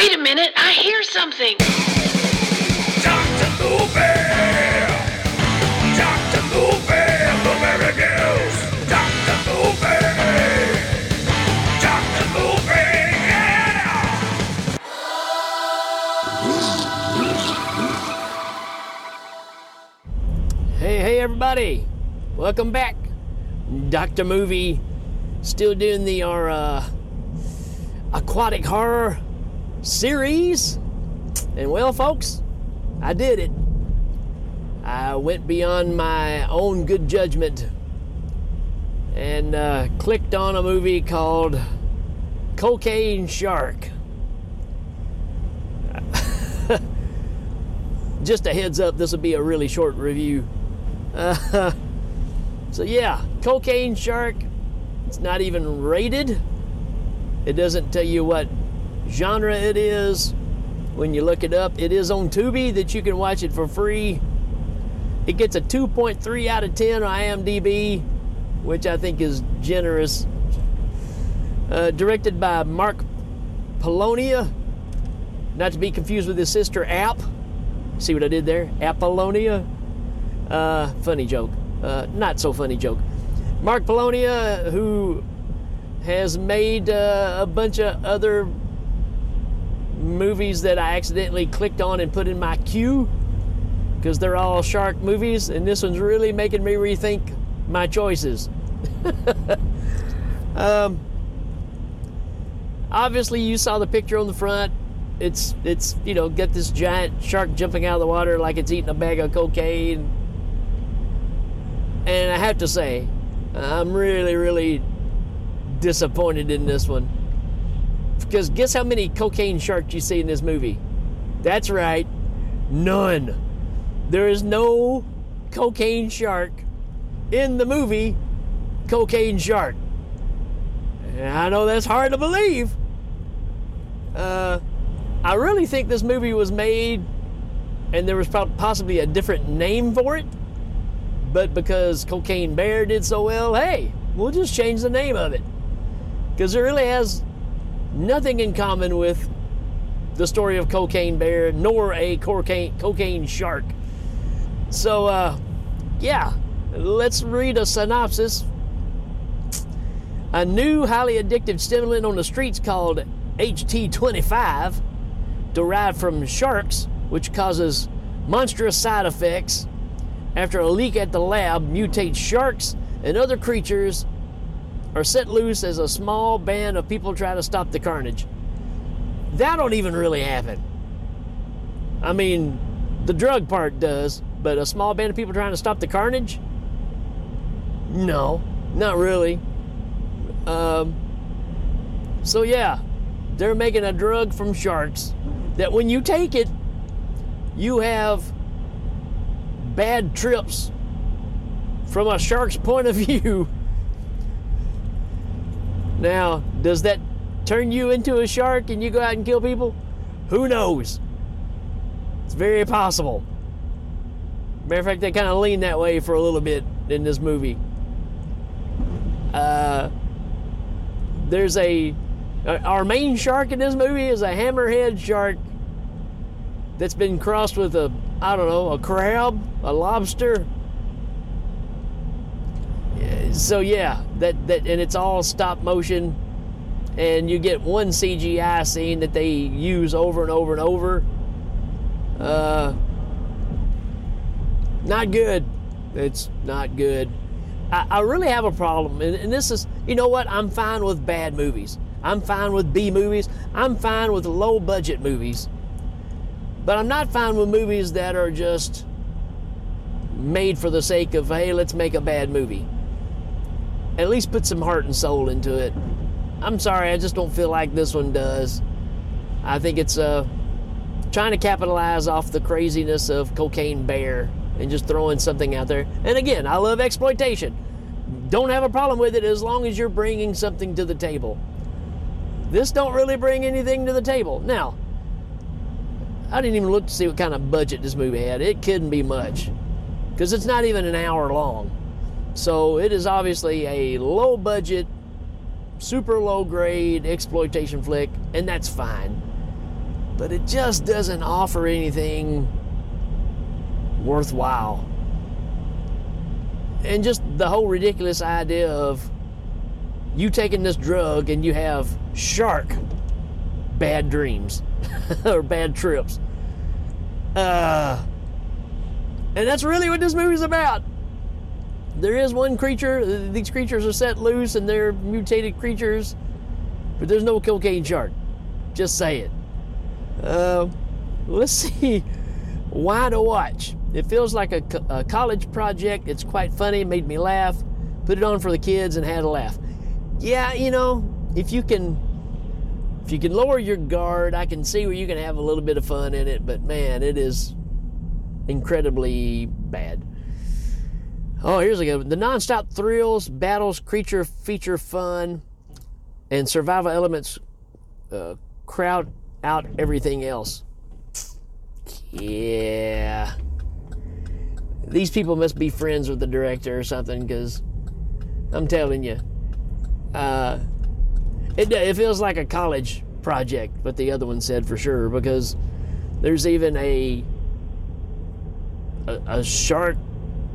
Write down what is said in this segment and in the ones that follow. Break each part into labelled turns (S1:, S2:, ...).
S1: Wait a minute, I hear something.
S2: Dr. Movie! Dr. Movie! Blueberry News! Dr. Movie! Dr. Movie! Yeah!
S3: Hey, hey, everybody! Welcome back. Doctor Movie, still doing the our uh, aquatic horror series, and well, folks, I did it. I went beyond my own good judgment and uh, clicked on a movie called Cocaine Shark. Just a heads up, this will be a really short review. Uh, so yeah, Cocaine Shark. It's not even rated. It doesn't tell you what genre it is. When you look it up, it is on Tubi that you can watch it for free. It gets a 2.3 out of 10 on IMDb, which I think is generous. Uh, directed by Mark Polonia, not to be confused with his sister App. See what I did there? Apollonia. Uh, funny joke. Uh, not so funny joke. Mark Polonia, who has made uh, a bunch of other movies that I accidentally clicked on and put in my queue because they're all shark movies, and this one's really making me rethink my choices. um, obviously, you saw the picture on the front. It's it's you know got this giant shark jumping out of the water like it's eating a bag of cocaine. And I have to say, I'm really really disappointed in this one. Because guess how many cocaine sharks you see in this movie? That's right, none. There is no cocaine shark in the movie Cocaine Shark. And I know that's hard to believe. Uh, I really think this movie was made and there was possibly a different name for it. But because Cocaine Bear did so well, hey, we'll just change the name of it. Because it really has nothing in common with the story of Cocaine Bear nor a cocaine, cocaine shark. So, uh, yeah, let's read a synopsis. A new highly addictive stimulant on the streets called HT25, derived from sharks, which causes monstrous side effects. After a leak at the lab mutates sharks and other creatures are set loose as a small band of people try to stop the carnage. That don't even really happen. I mean, the drug part does, but a small band of people trying to stop the carnage? No, not really. Um, so, yeah, they're making a drug from sharks that when you take it, you have bad trips from a shark's point of view. Now, does that turn you into a shark and you go out and kill people? Who knows? It's very possible. Matter of fact, they kind of lean that way for a little bit in this movie. Uh, there's a uh, our main shark in this movie is a hammerhead shark that's been crossed with a I don't know a crab, a lobster. So yeah, that that and it's all stop motion, and you get one CGI scene that they use over and over and over. Uh, not good. It's not good. I, I really have a problem, and, and this is, you know what? I'm fine with bad movies. I'm fine with B movies. I'm fine with low budget movies. But I'm not fine with movies that are just made for the sake of, hey, let's make a bad movie. At least put some heart and soul into it. I'm sorry, I just don't feel like this one does. I think it's uh, trying to capitalize off the craziness of Cocaine Bear and just throwing something out there. And again, I love exploitation. Don't have a problem with it as long as you're bringing something to the table. This don't really bring anything to the table. Now, I didn't even look to see what kind of budget this movie had. It couldn't be much because it's not even an hour long. So it is obviously a low budget, super low grade exploitation flick, and that's fine. but it just doesn't offer anything worthwhile. And just the whole ridiculous idea of you taking this drug and you have shark bad dreams or bad trips. Uh, and that's really what this movie's about. There is one creature, these creatures are set loose and they're mutated creatures, but there's no cocaine shark. Just say it. Uh, let's see why to watch. It feels like a, a college project. It's quite funny, made me laugh. Put it on for the kids and had a laugh. Yeah, you know, if you can if you can lower your guard, I can see where you can have a little bit of fun in it, but man, it is incredibly bad. Oh, here's a good one. The nonstop thrills, battles, creature feature fun, and survival elements uh, crowd out everything else. Yeah. These people must be friends with the director or something, because I'm telling you, uh, it, it feels like a college project, what the other one said for sure, because there's even a a, a shark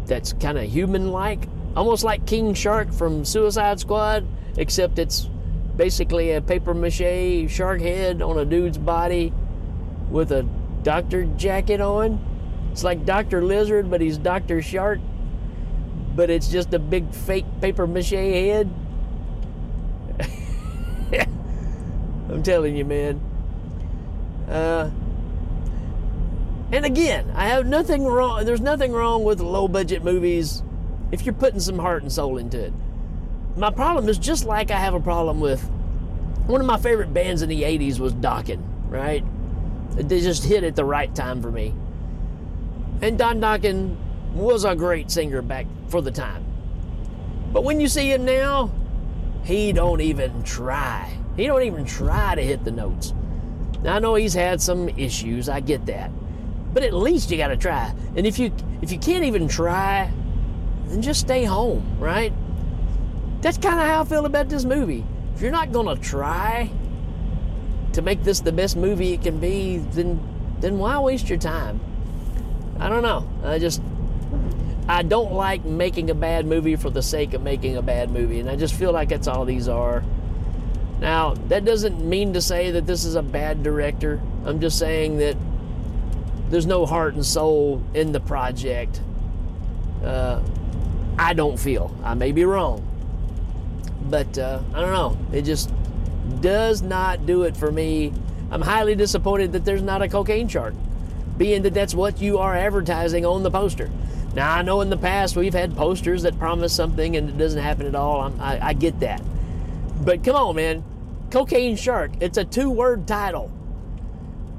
S3: that's kind of human-like, almost like King Shark from Suicide Squad, except it's basically a paper mache shark head on a dude's body with a doctor jacket on. It's like Dr. Lizard, but he's Dr. Shark. But it's just a big fake paper mache head. I'm telling you, man. Uh, and again, I have nothing wrong. There's nothing wrong with low budget movies if you're putting some heart and soul into it. My problem is just like I have a problem with one of my favorite bands in the 80s was Dokken, right? They just hit at the right time for me. And Don Dokken was a great singer back for the time. But when you see him now, he don't even try. He don't even try to hit the notes. Now I know he's had some issues, I get that. But at least you gotta try. And if you if you can't even try, then just stay home, right? That's kind of how I feel about this movie. If you're not gonna try to make this the best movie it can be, then then why waste your time? I don't know. I just I don't like making a bad movie for the sake of making a bad movie, and I just feel like that's all these are. Now, that doesn't mean to say that this is a bad director. I'm just saying that there's no heart and soul in the project. Uh, I don't feel. I may be wrong. But uh, I don't know. It just does not do it for me. I'm highly disappointed that there's not a cocaine shark, being that that's what you are advertising on the poster. Now, I know in the past we've had posters that promise something and it doesn't happen at all. I, I get that. But come on, man. Cocaine Shark. It's a two word title.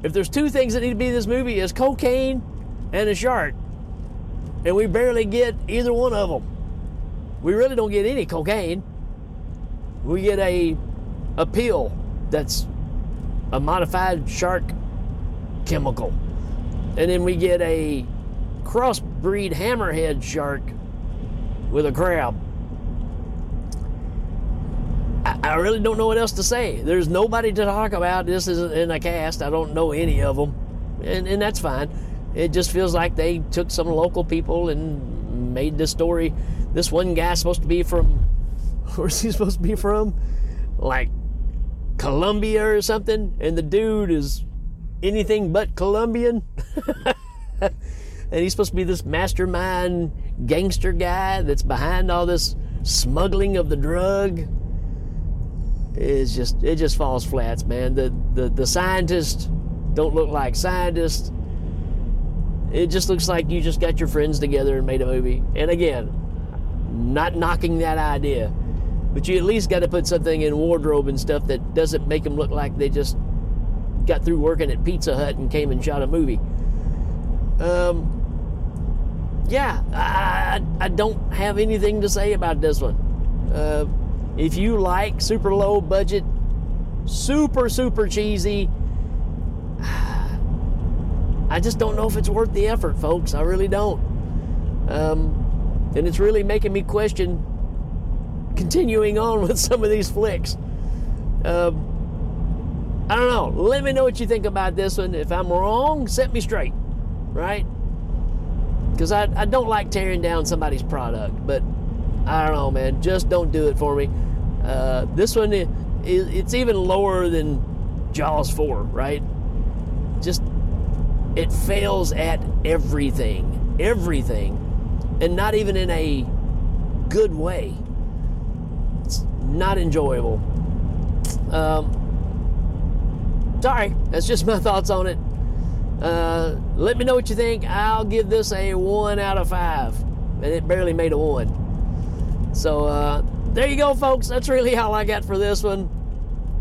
S3: If there's two things that need to be in this movie, is cocaine and a shark. And we barely get either one of them. We really don't get any cocaine. We get a a pill that's a modified shark chemical. And then we get a crossbreed hammerhead shark with a crab. I, really don't know what else to say. There's nobody to talk about. This isn't in a cast. I don't know any of them, and, and that's fine. It just feels like they took some local people and made this story. This one guy's supposed to be from, where's he supposed to be from? Like Colombia or something, and the dude is anything but Colombian. and he's supposed to be this mastermind gangster guy that's behind all this smuggling of the drug. It's just it just falls flats, man. The the the scientists don't look like scientists. It just looks like you just got your friends together and made a movie. And again, not knocking that idea, but you at least got to put something in wardrobe and stuff that doesn't make them look like they just got through working at Pizza Hut and came and shot a movie. Um, yeah, I, I don't have anything to say about this one. Uh, if you like super low budget, super, super cheesy, I just don't know if it's worth the effort, folks. I really don't. Um, and it's really making me question continuing on with some of these flicks. Um, I don't know. Let me know what you think about this one. If I'm wrong, set me straight, right? Because I, I don't like tearing down somebody's product, but I don't know, man. Just don't do it for me. Uh, this one, i- i- it's even lower than Jaws 4, right? Just, it fails at everything. Everything. And not even in a good way. It's not enjoyable. Um, sorry, that's just my thoughts on it. Uh, let me know what you think. I'll give this a one out of five, and it barely made a one. So uh, there you go, folks. That's really all I got for this one.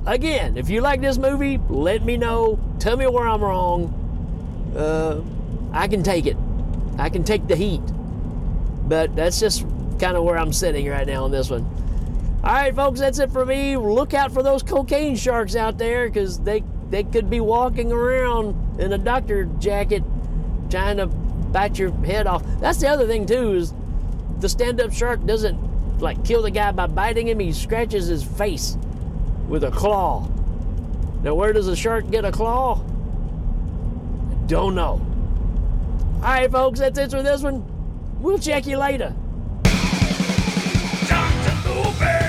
S3: Again, if you like this movie, let me know. Tell me where I'm wrong. Uh, I can take it. I can take the heat. But that's just kind of where I'm sitting right now on this one. All right, folks, that's it for me. Look out for those cocaine sharks out there because they, they could be walking around in a doctor jacket trying to bite your head off. That's the other thing, too, is the stand up shark doesn't like kill the guy by biting him, he scratches his face with a claw. Now, where does a shark get a claw? I don't know. All right, folks, that's it for this one. We'll check you later.
S2: Dr.